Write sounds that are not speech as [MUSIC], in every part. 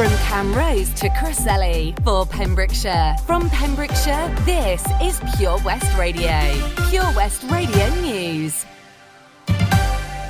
From Camrose to Crossley for Pembrokeshire. From Pembrokeshire, this is Pure West Radio. Pure West Radio News.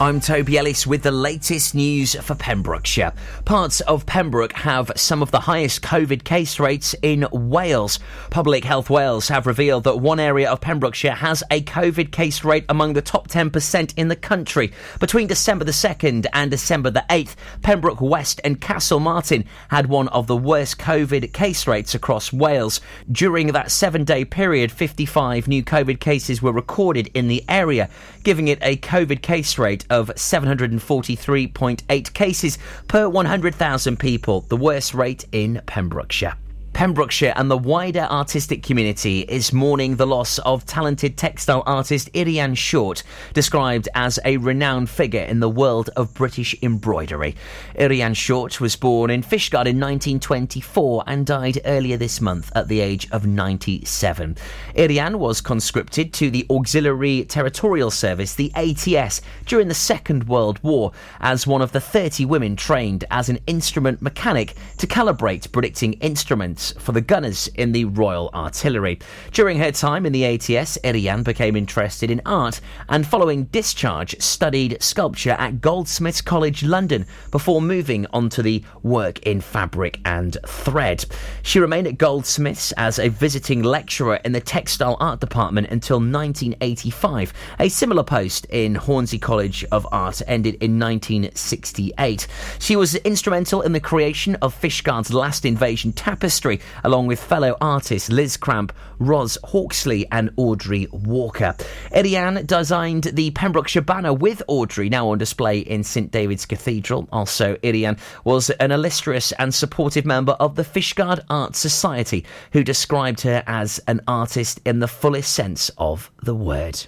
I'm Toby Ellis with the latest news for Pembrokeshire. Parts of Pembroke have some of the highest COVID case rates in Wales. Public Health Wales have revealed that one area of Pembrokeshire has a COVID case rate among the top 10% in the country. Between December the 2nd and December the 8th, Pembroke West and Castlemartin had one of the worst COVID case rates across Wales. During that seven day period, 55 new COVID cases were recorded in the area, giving it a COVID case rate of 743.8 cases per 100,000 people, the worst rate in Pembrokeshire. Pembrokeshire and the wider artistic community is mourning the loss of talented textile artist Eirian Short, described as a renowned figure in the world of British embroidery. Eirian Short was born in Fishguard in 1924 and died earlier this month at the age of 97. Eirian was conscripted to the Auxiliary Territorial Service, the ATS, during the Second World War as one of the 30 women trained as an instrument mechanic to calibrate predicting instruments for the gunners in the Royal Artillery. During her time in the ATS, Eirian became interested in art and following discharge studied sculpture at Goldsmiths College London before moving on to the work in fabric and thread. She remained at Goldsmiths as a visiting lecturer in the textile art department until 1985. A similar post in Hornsey College of Art ended in 1968. She was instrumental in the creation of Fishguard's Last Invasion tapestry, along with fellow artists Liz Cramp, Ros Hawksley, and Audrey Walker. Eirian designed the Pembrokeshire banner with Audrey, now on display in St David's Cathedral. Also, Eirian was an illustrious and supportive member of the Fishguard Art Society, who described her as an artist in the fullest sense of the word.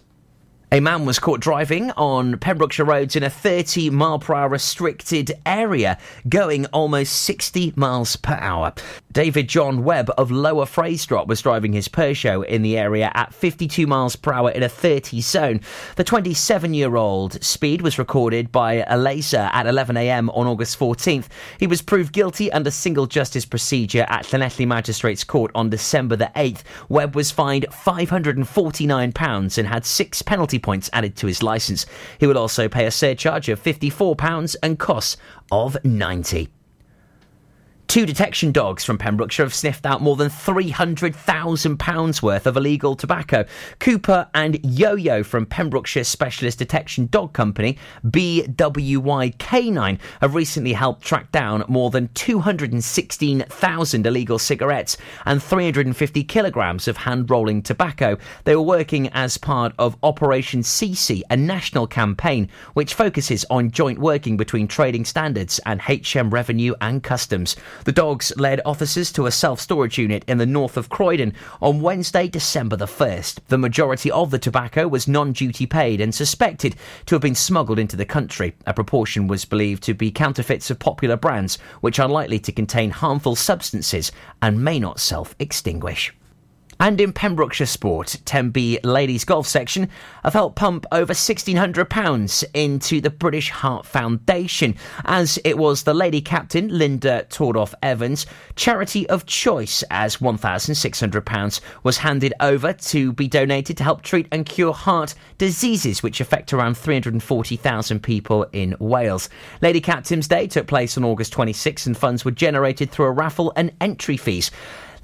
A man was caught driving on Pembrokeshire roads in a 30 mile per hour restricted area, going almost 60 miles per hour. David John Webb of Lower Freystrop was driving his Peugeot in the area at 52 miles per hour in a 30 zone. The 27 year old speed was recorded by a laser at 11am on August 14th. He was proved guilty under single justice procedure at Llanelli Magistrates Court on December the 8th. Webb was fined £549 and had six penalty points added to his licence. He will also pay a surcharge of £54 and costs of 90 Two detection dogs from Pembrokeshire have sniffed out more than £300,000 worth of illegal tobacco. Cooper and Yo Yo from Pembrokeshire Specialist Detection Dog Company, BWY K9, have recently helped track down more than 216,000 illegal cigarettes and 350 kilograms of hand rolling tobacco. They were working as part of Operation CeCe, a national campaign which focuses on joint working between trading standards and HM Revenue and Customs. The dogs led officers to a self storage unit in the north of Croydon on Wednesday, December the 1st. The majority of the tobacco was non duty paid and suspected to have been smuggled into the country. A proportion was believed to be counterfeits of popular brands, which are likely to contain harmful substances and may not self extinguish. And in Pembrokeshire Sport, Tenby ladies golf section have helped pump over £1,600 into the British Heart Foundation, as it was the lady captain, Linda Tordoff Evans, charity of choice, as £1,600 was handed over to be donated to help treat and cure heart diseases, which affect around 340,000 people in Wales. Lady Captain's Day took place on August 26 and funds were generated through a raffle and entry fees.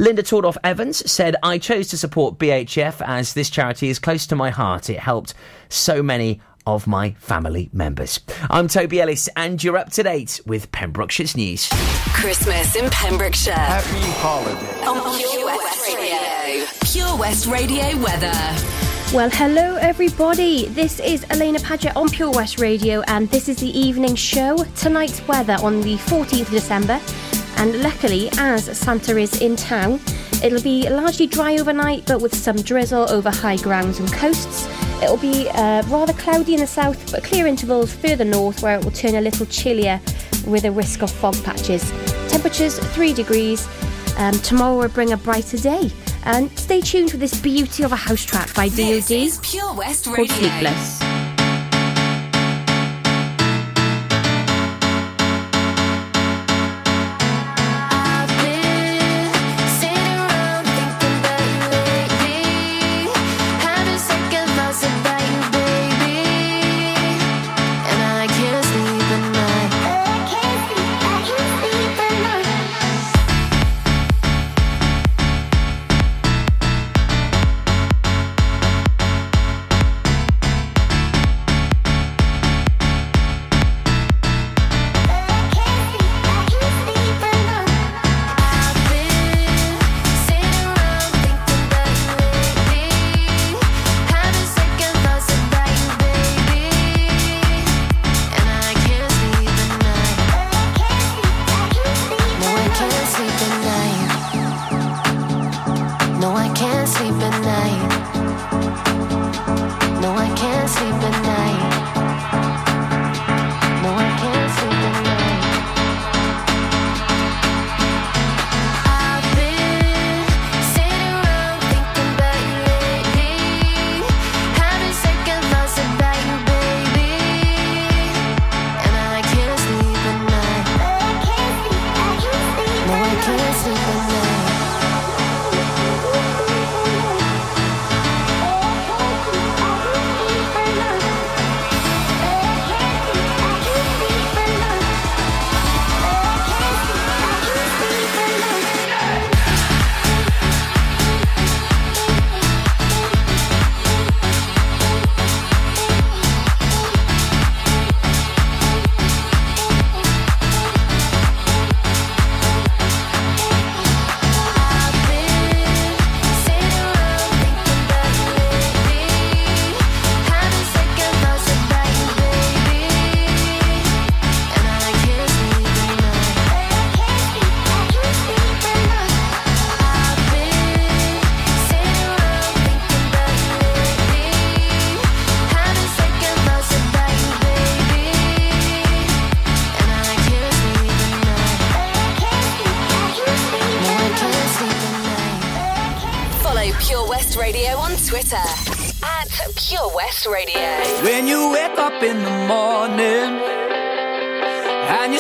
Linda Tordoff Evans said, I chose to support BHF as this charity is close to my heart. It helped so many of my family members. I'm Toby Ellis, and you're up to date with Pembrokeshire's news. Christmas in Pembrokeshire. Happy holiday. On Pure West Radio. Pure West Radio weather. Well, hello everybody. This is Alaina Paget on Pure West Radio, and this is the evening show. Tonight's weather on the 14th of December. And luckily, as Santa is in town, it'll be largely dry overnight, but with some drizzle over high grounds and coasts. It'll be uh, rather cloudy in the south, but clear intervals further north where it will turn a little chillier with a risk of fog patches. Temperatures 3 degrees. Um, tomorrow will bring a brighter day. And stay tuned for this beauty of a house track by DOD is Pure West called Radio. Sleepless.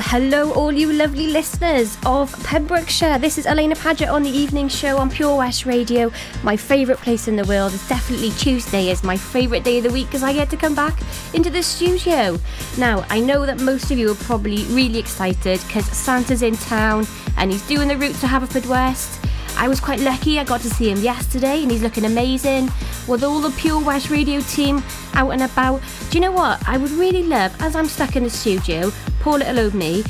Well, hello, all you lovely listeners of Pembrokeshire. This is Alaina Paget on the evening show on Pure West Radio. My favourite place in the world is definitely Tuesday is my favourite day of the week because I get to come back into the studio. Now, I know that most of you are probably really excited because Santa's in town and he's doing the route to Haverfordwest. I was quite lucky. I got to see him yesterday and he's looking amazing with all the Pure West Radio team out and about. Do you know what? I would really love, as I'm stuck in the studio, poor little old me,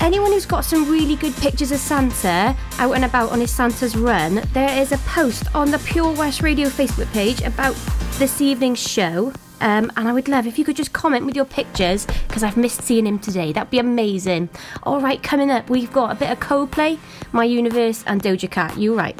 anyone who's got some really good pictures of Santa out and about on his Santa's run, there is a post on the Pure West Radio Facebook page about this evening's show. Um, and I would love if you could just comment with your pictures because I've missed seeing him today. That'd be amazing. All right, coming up, we've got a bit of Coldplay, My Universe, and Doja Cat. You right?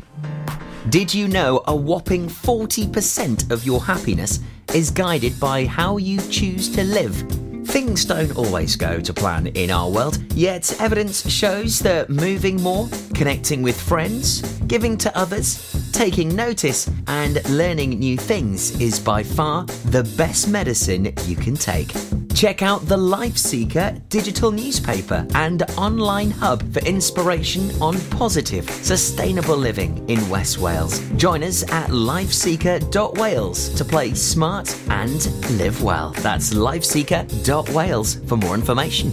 Did you know a whopping 40% of your happiness is guided by how you choose to live? Things don't always go to plan in our world, yet evidence shows that moving more, connecting with friends, giving to others, taking notice, and learning new things is by far the best medicine you can take. Check out the Life Seeker digital newspaper and online hub for inspiration on positive, sustainable living in West Wales. Join us at lifeseeker.wales to play smart and live well. That's lifeseeker.wales for more information.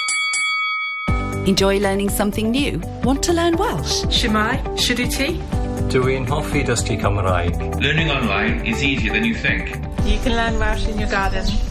Enjoy learning something new? Want to learn Welsh? Shemai, Shuduti. Dwi'n hoffi dysgu Cymraeg. Learning online is easier than you think. You can learn Welsh in your garden.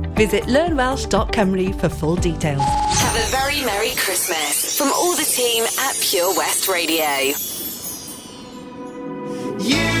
Visit learnwelsh.com for full details. Have a very Merry Christmas from all the team at Pure West Radio. You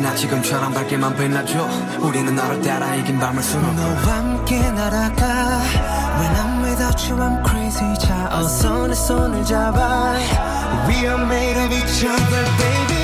언제까지나 지금처럼 밝게만 빛나줘 우리는 너를 따라 이긴 밤을 수놓고 너와 함께 날아가 When I'm without you I'm crazy 자 어서 내 손을 잡아 We are made of each other baby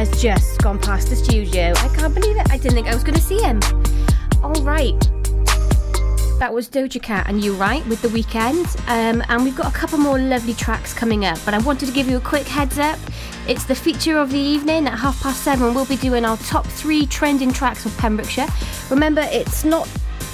has just gone past the studio. I can't believe it. I didn't think I was going to see him. All right. That was Doja Cat and You Right with The Weeknd. Um, and we've got a couple more lovely tracks coming up. But I wanted to give you a quick heads up. It's the feature of the evening at half past seven. We'll be doing our top three trending tracks of Pembrokeshire. Remember, it's not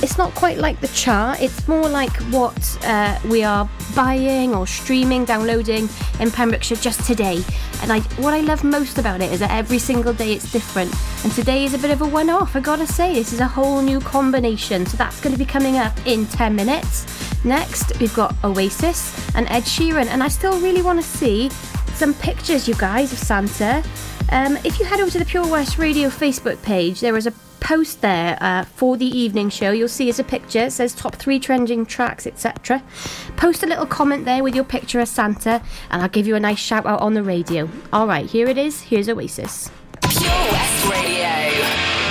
it's not quite like the chart. It's more like what uh, we are buying or streaming, downloading in Pembrokeshire just today. And I, what I love most about it is that every single day it's different. And today is a bit of a one-off. I gotta say, this is a whole new combination. So that's to be coming up in 10 minutes. Next, we've got Oasis and Ed Sheeran. And I still really want to see some pictures, you guys, of Santa. Um, if you head over to the Pure West Radio Facebook page, there is a post there uh, for the evening show. You'll see as a picture. It says top three trending tracks, etc. Post a little comment there with your picture of Santa, and I'll give you a nice shout out on the radio. All right, here it is. Here's Oasis. Pure West Radio.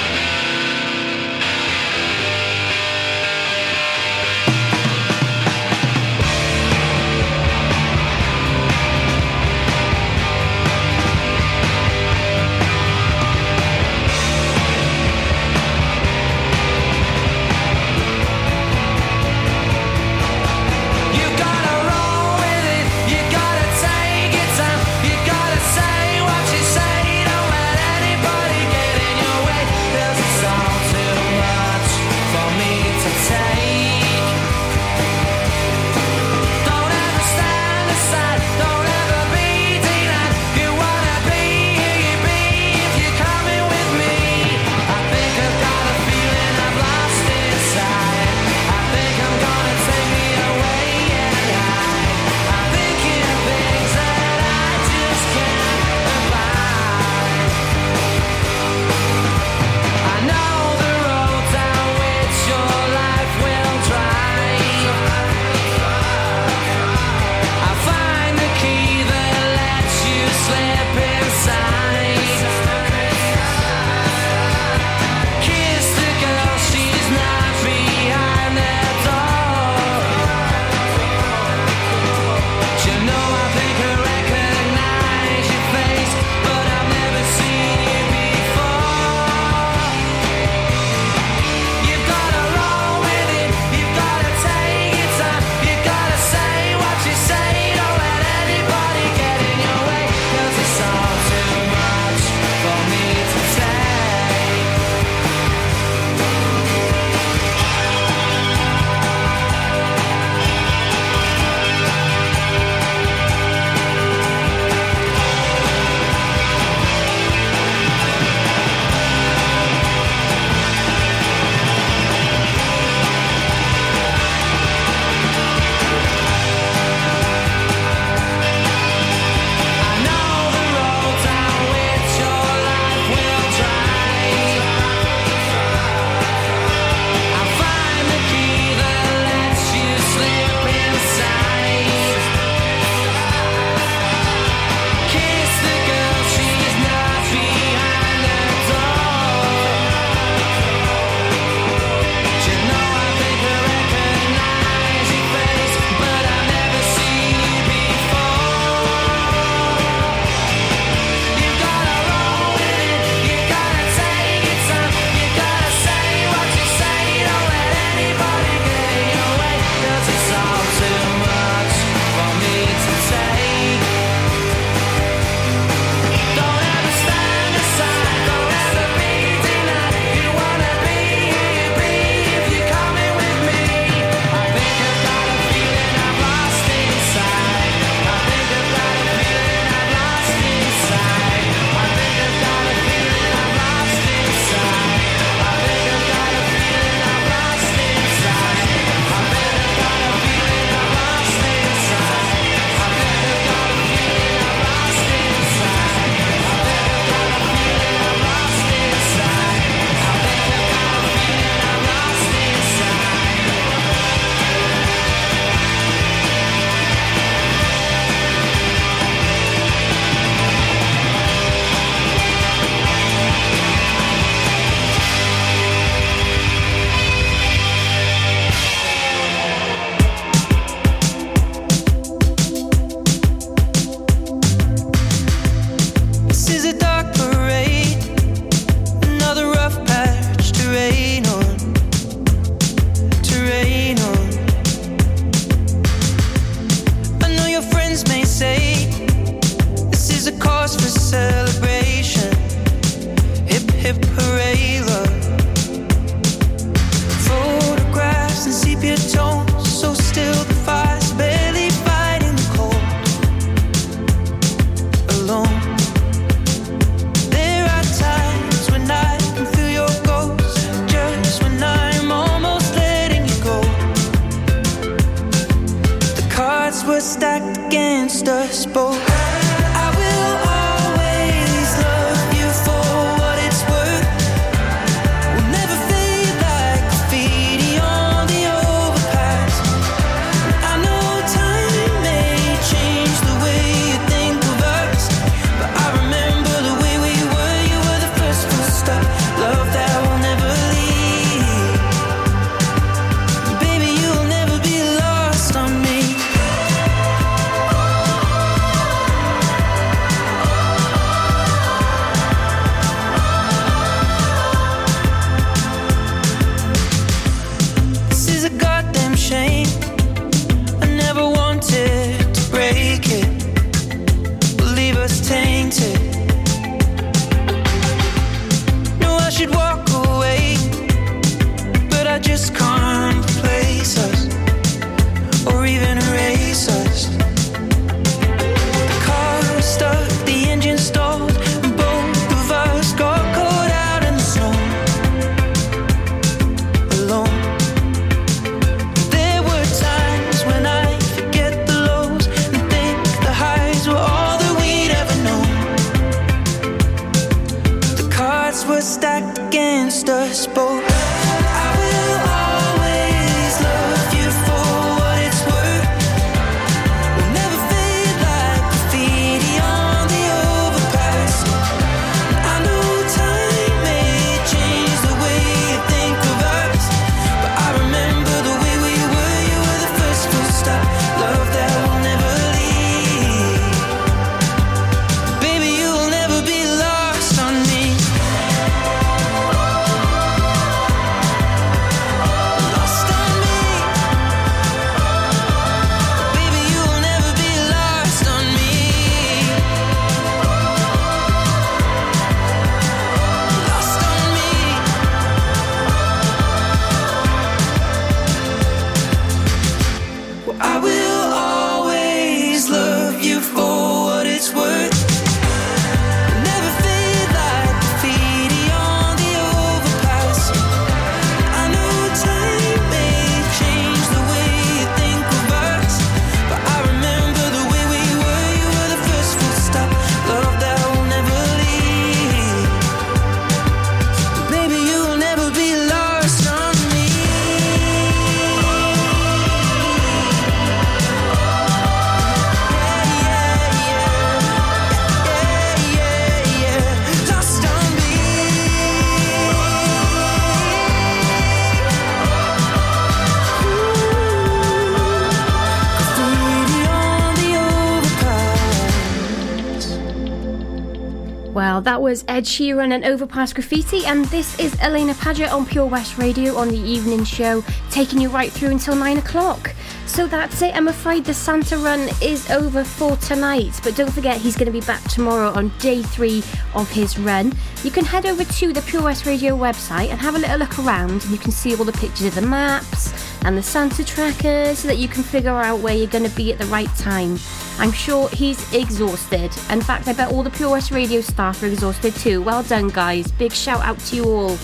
Well, that was Ed Sheeran and Overpass Graffiti, and this is Alaina Paget on Pure West Radio on the evening show, taking you right through until 9 o'clock. So that's it. I'm afraid the Santa run is over for tonight, but don't forget he's going to be back tomorrow on day three of his run. You can head over to the Pure West Radio website and have a little look around, and you can see all the pictures of the maps and the Santa tracker so that you can figure out where you're going to be at the right time. I'm sure he's exhausted. In fact, I bet all the Pure West Radio staff are exhausted too. Well done, guys. Big shout out to you all.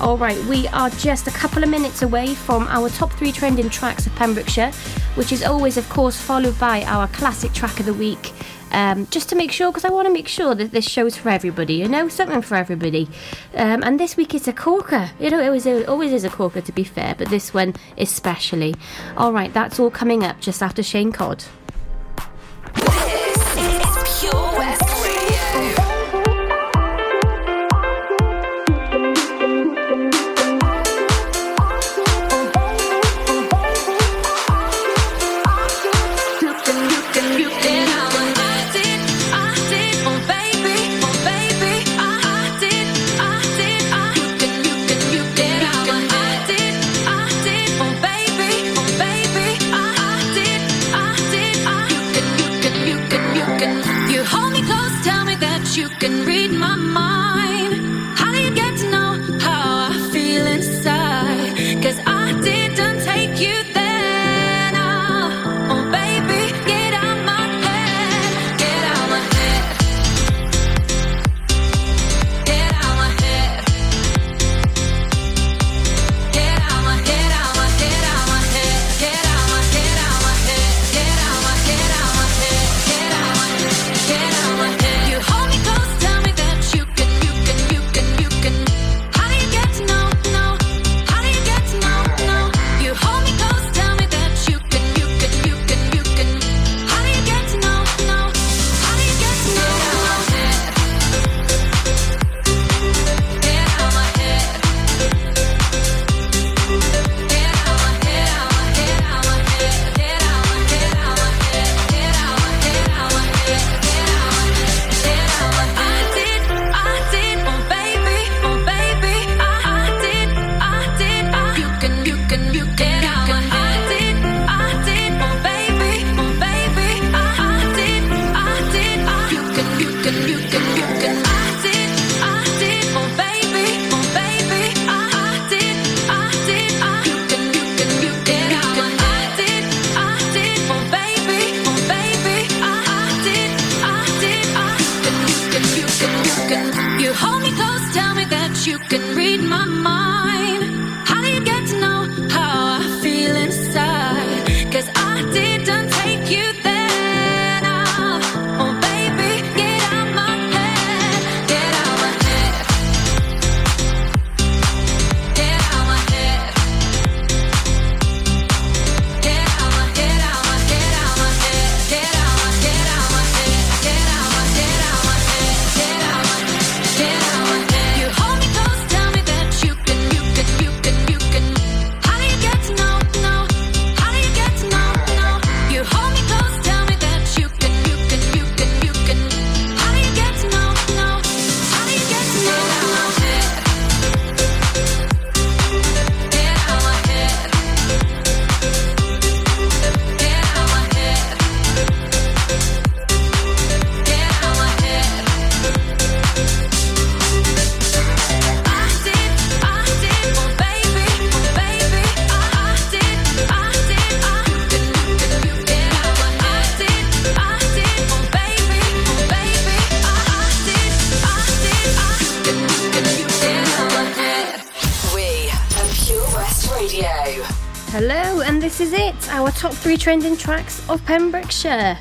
All right, we are just a couple of minutes away from our top three trending tracks of Pembrokeshire, which is always, of course, followed by our classic track of the week. Um, just to make sure, because I want to make sure that this show's for everybody, you know, something for everybody. Um, and this week it's a corker. You know, it was a, always is a corker to be fair, but this one especially. All right, that's all coming up just after Shane Codd. Pure West top three trending tracks of Pembrokeshire.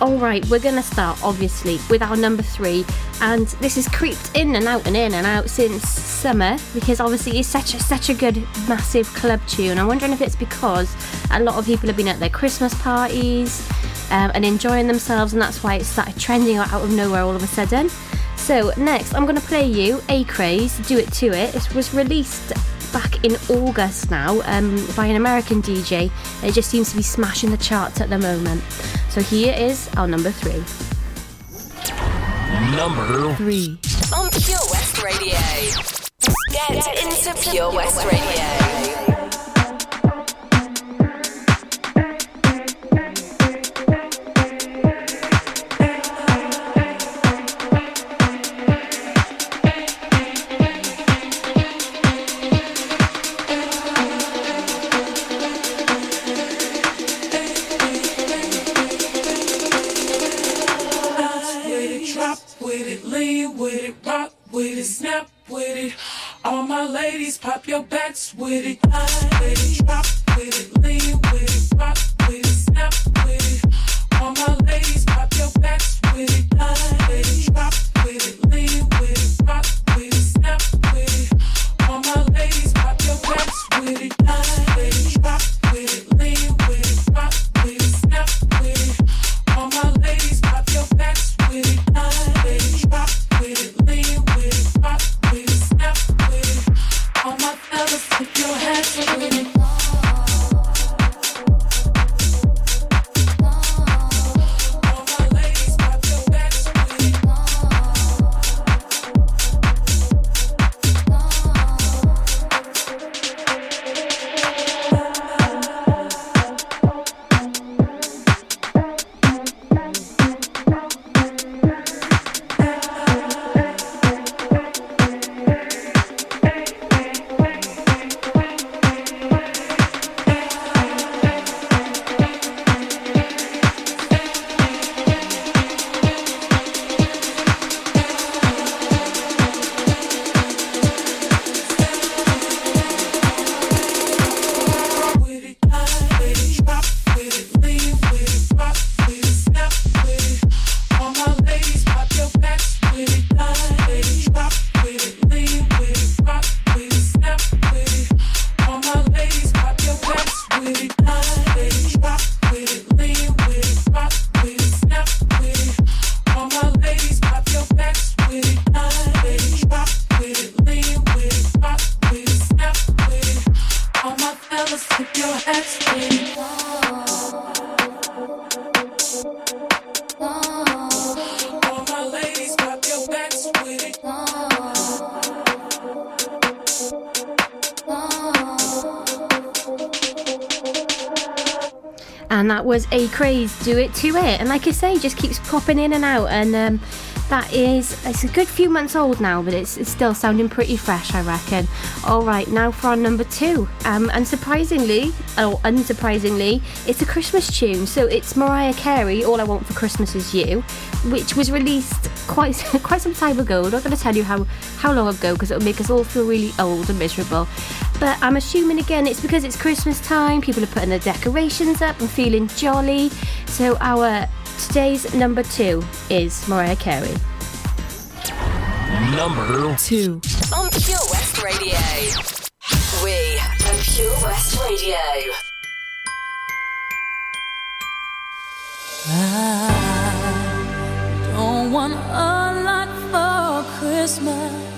Alright, we're gonna start obviously with our number three, and this has creeped in and out and in and out since summer because obviously it's such a such a good massive club tune. I'm wondering if it's because a lot of people have been at their Christmas parties um, and enjoying themselves, and that's why it started trending out of nowhere all of a sudden. So next, I'm gonna play you ACRAZE, Do It To It. It was released back in August now um, by an American DJ. It just seems to be smashing the charts at the moment. So here is our number three. Number three. On Pure West Radio. Get into Pure West Radio. With it. That was ACRAZE do it to it. And like i say just keeps popping in and out. And um, that is it's a good few months old now but it's, it's still sounding pretty fresh i reckon. All right now for our number two. Um, unsurprisingly or unsurprisingly it's a christmas tune. So it's mariah carey all i want for christmas is you which was released quite [LAUGHS] quite some time ago. I'm not going to tell you how how long ago because it'll make us all feel really old and miserable but I'm assuming again it's because it's Christmas time, people are putting their decorations up and feeling jolly. So our today's number two is Mariah Carey. Number two. On Pure West Radio. We are Pure West Radio. I don't want a lot for Christmas.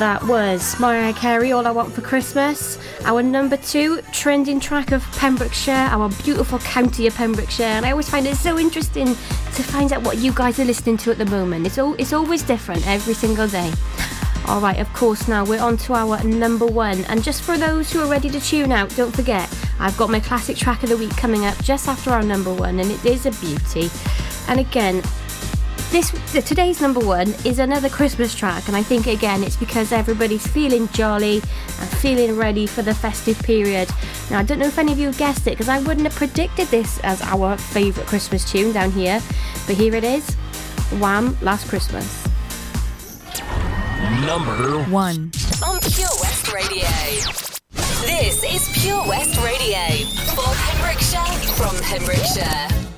That was Mariah Carey, All I Want for Christmas. Our number two trending track of Pembrokeshire, our beautiful county of Pembrokeshire. And I always find it so interesting to find out what you guys are listening to at the moment. It's, all, it's always different every single day. All right, of course, now we're on to our number one. And just for those who are ready to tune out, don't forget, I've got my classic track of the week coming up just after our number one, and it is a beauty. And again, this today's number one is another Christmas track, and I think again it's because everybody's feeling jolly and feeling ready for the festive period. Now I don't know if any of you guessed it because I wouldn't have predicted this as our favourite Christmas tune down here, but here it is, Wham! Last Christmas. Number one on Pure West Radio. This is Pure West Radio for Pembrokeshire from Pembrokeshire.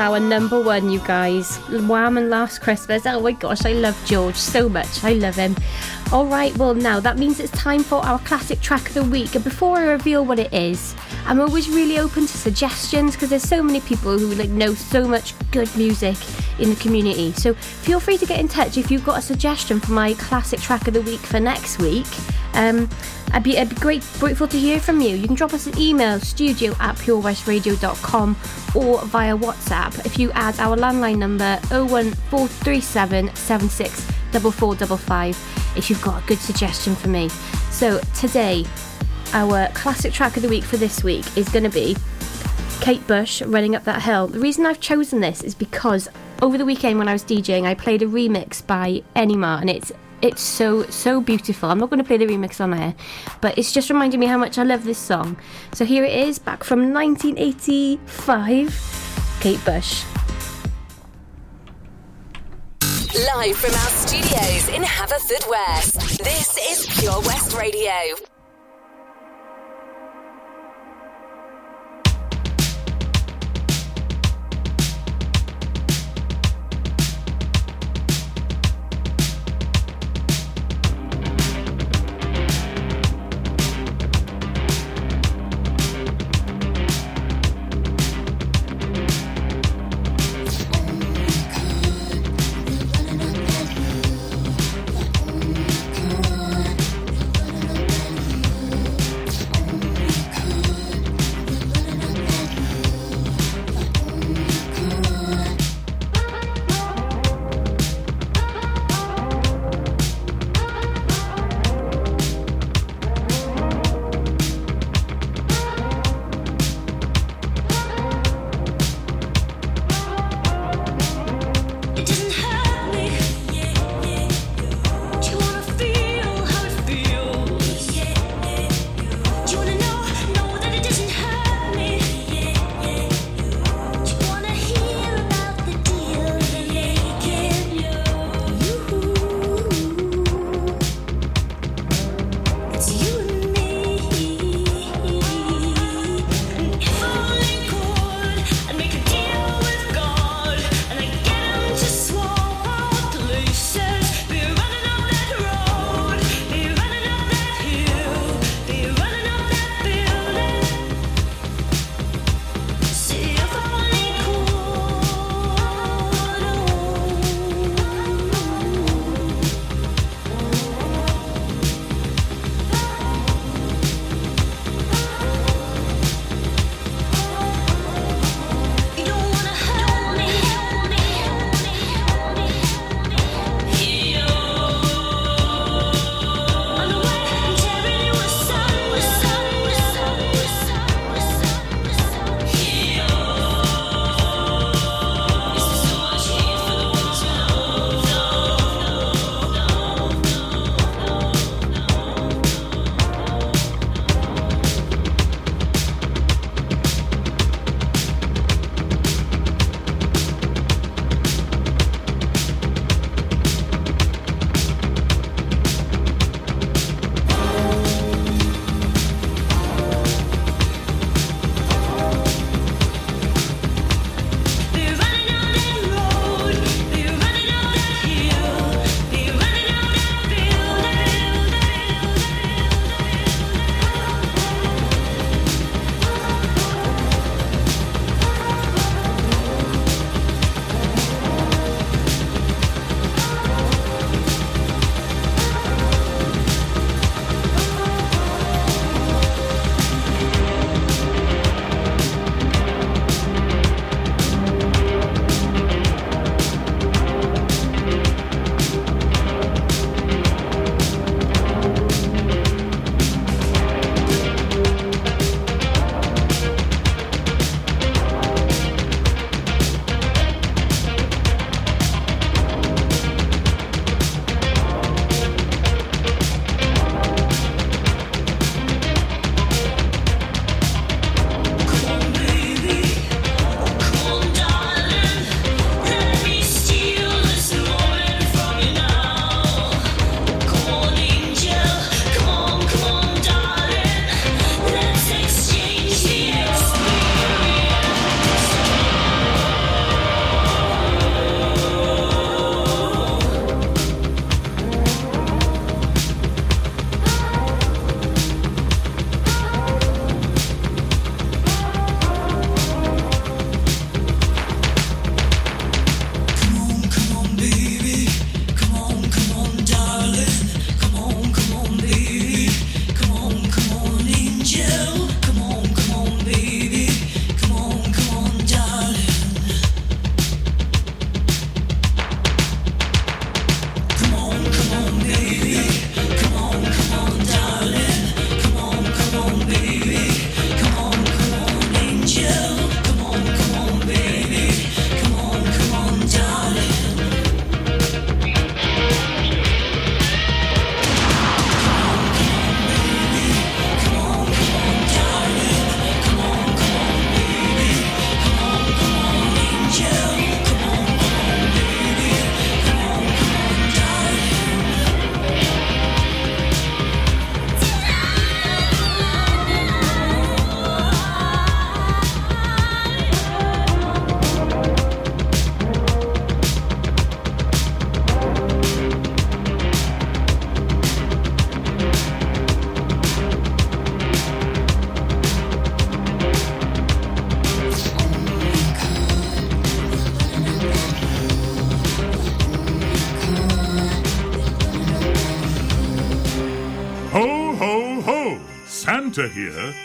Our number one, you guys. Wham and Last Christmas. Oh my gosh, I love George so much. I love him. All right, well, now that means it's time for our classic track of the week. And before I reveal what it is, I'm always really open to suggestions because there's so many people who like know so much good music in the community. So feel free to get in touch if you've got a suggestion for my classic track of the week for next week. Um, I'd be, I'd be great, grateful to hear from you. You can drop us an email, studio at purewestradio.com or via WhatsApp if you add our landline number 01437 76 4455 if you've got a good suggestion for me. So today, our classic track of the week for this week is going to be Kate Bush, Running Up That Hill. The reason I've chosen this is because over the weekend when I was DJing, I played a remix by Enima, and it's it's so so beautiful. I'm not going to play the remix on air, but it's just reminding me how much I love this song. So here it is, back from 1985, Kate Bush. Live from our studios in Haverfordwest, this is Pure West Radio.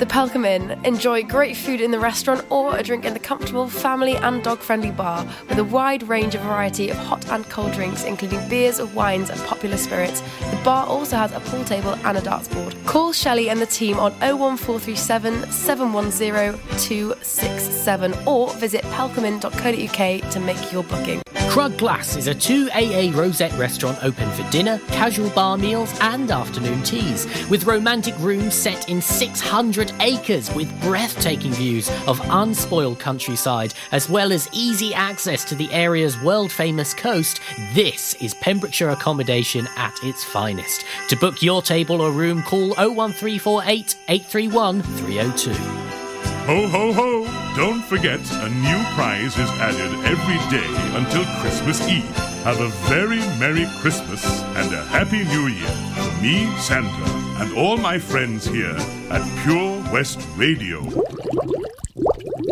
The Pelcomb Inn. Enjoy great food in the restaurant or a drink in the comfortable family and dog friendly bar with a wide range of variety of hot and cold drinks, including beers, wines, and popular spirits. The bar also has a pool table and a darts board. Call Shelley and the team on 01437 710 267 or visit pelcomin.co.uk to make your booking. Crug Glas is a 2AA Rosette restaurant open for dinner, casual bar meals, and afternoon teas, with romantic rooms set in 600 acres with breathtaking views of unspoiled countryside, as well as easy access to the area's world famous coast. This is Pembrokeshire accommodation at its finest. To book your table or room, call 01348 831 302. Ho ho ho! Don't forget, a new prize is added every day until Christmas Eve. Have a very Merry Christmas and a Happy New Year from me, Santa, and all my friends here at Pure West Radio.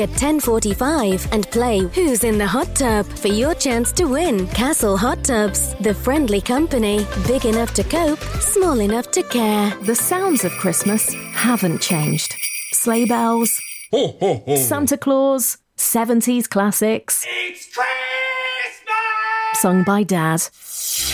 at 10:45 and play Who's in the Hot Tub for your chance to win. Castle Hot Tubs, the friendly company, big enough to cope, small enough to care. The sounds of Christmas haven't changed. Sleigh bells, Ho ho ho! Santa Claus, 70s classics. It's Christmas! Sung by Dad.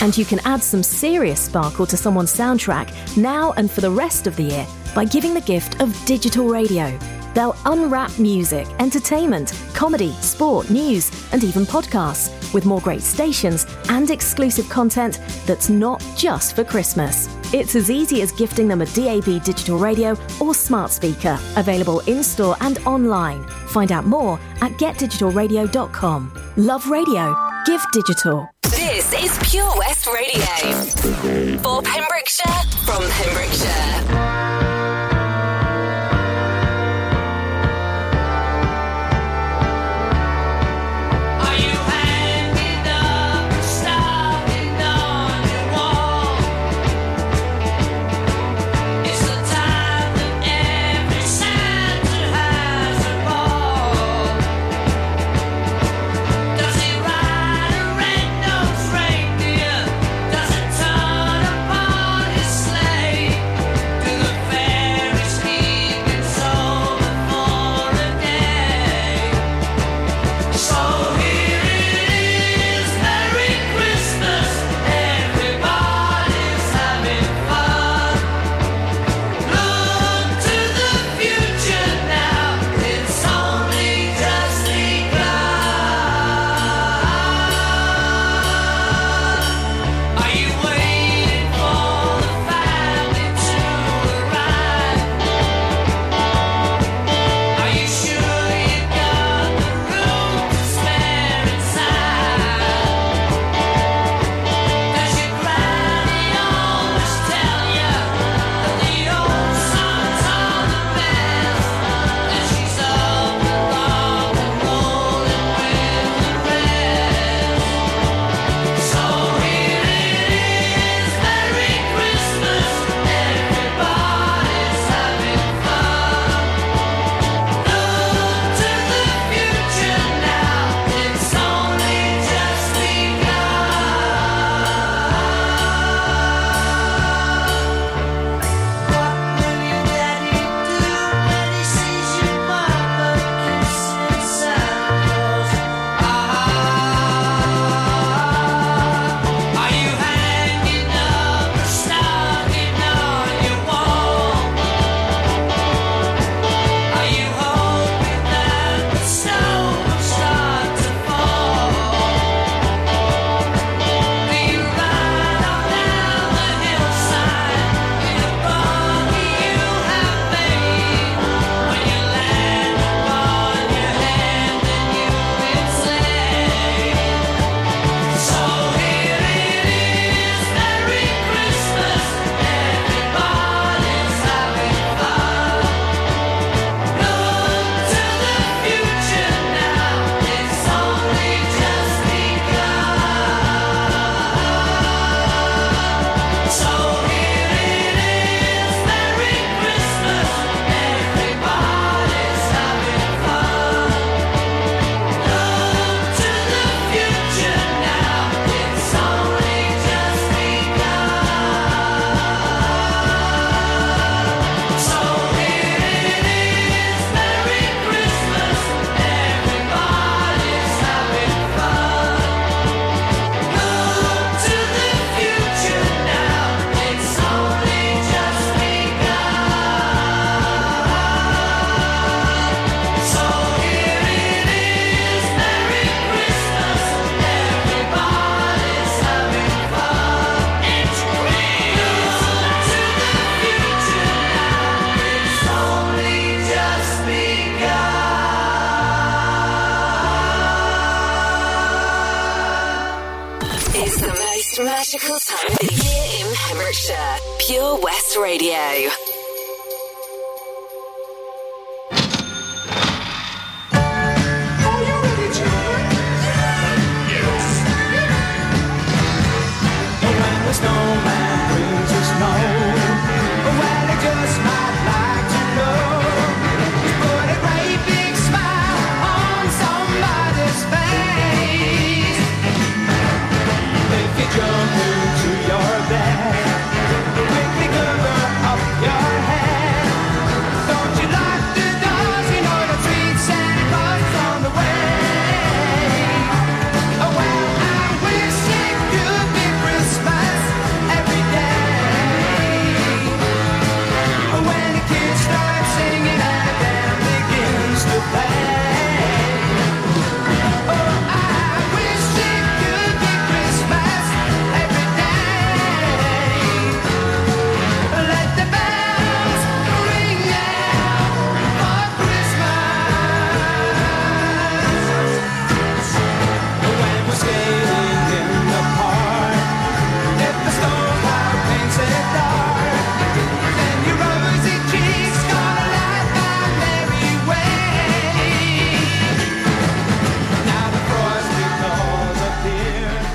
And you can add some serious sparkle to someone's soundtrack now and for the rest of the year by giving the gift of digital radio. They'll unwrap music, entertainment, comedy, sport, news, and even podcasts with more great stations and exclusive content that's not just for Christmas. It's as easy as gifting them a DAB digital radio or smart speaker, available in store and online. Find out more at getdigitalradio.com. Love radio. Give digital. This is Pure West Radio. For Pembrokeshire, from Pembrokeshire.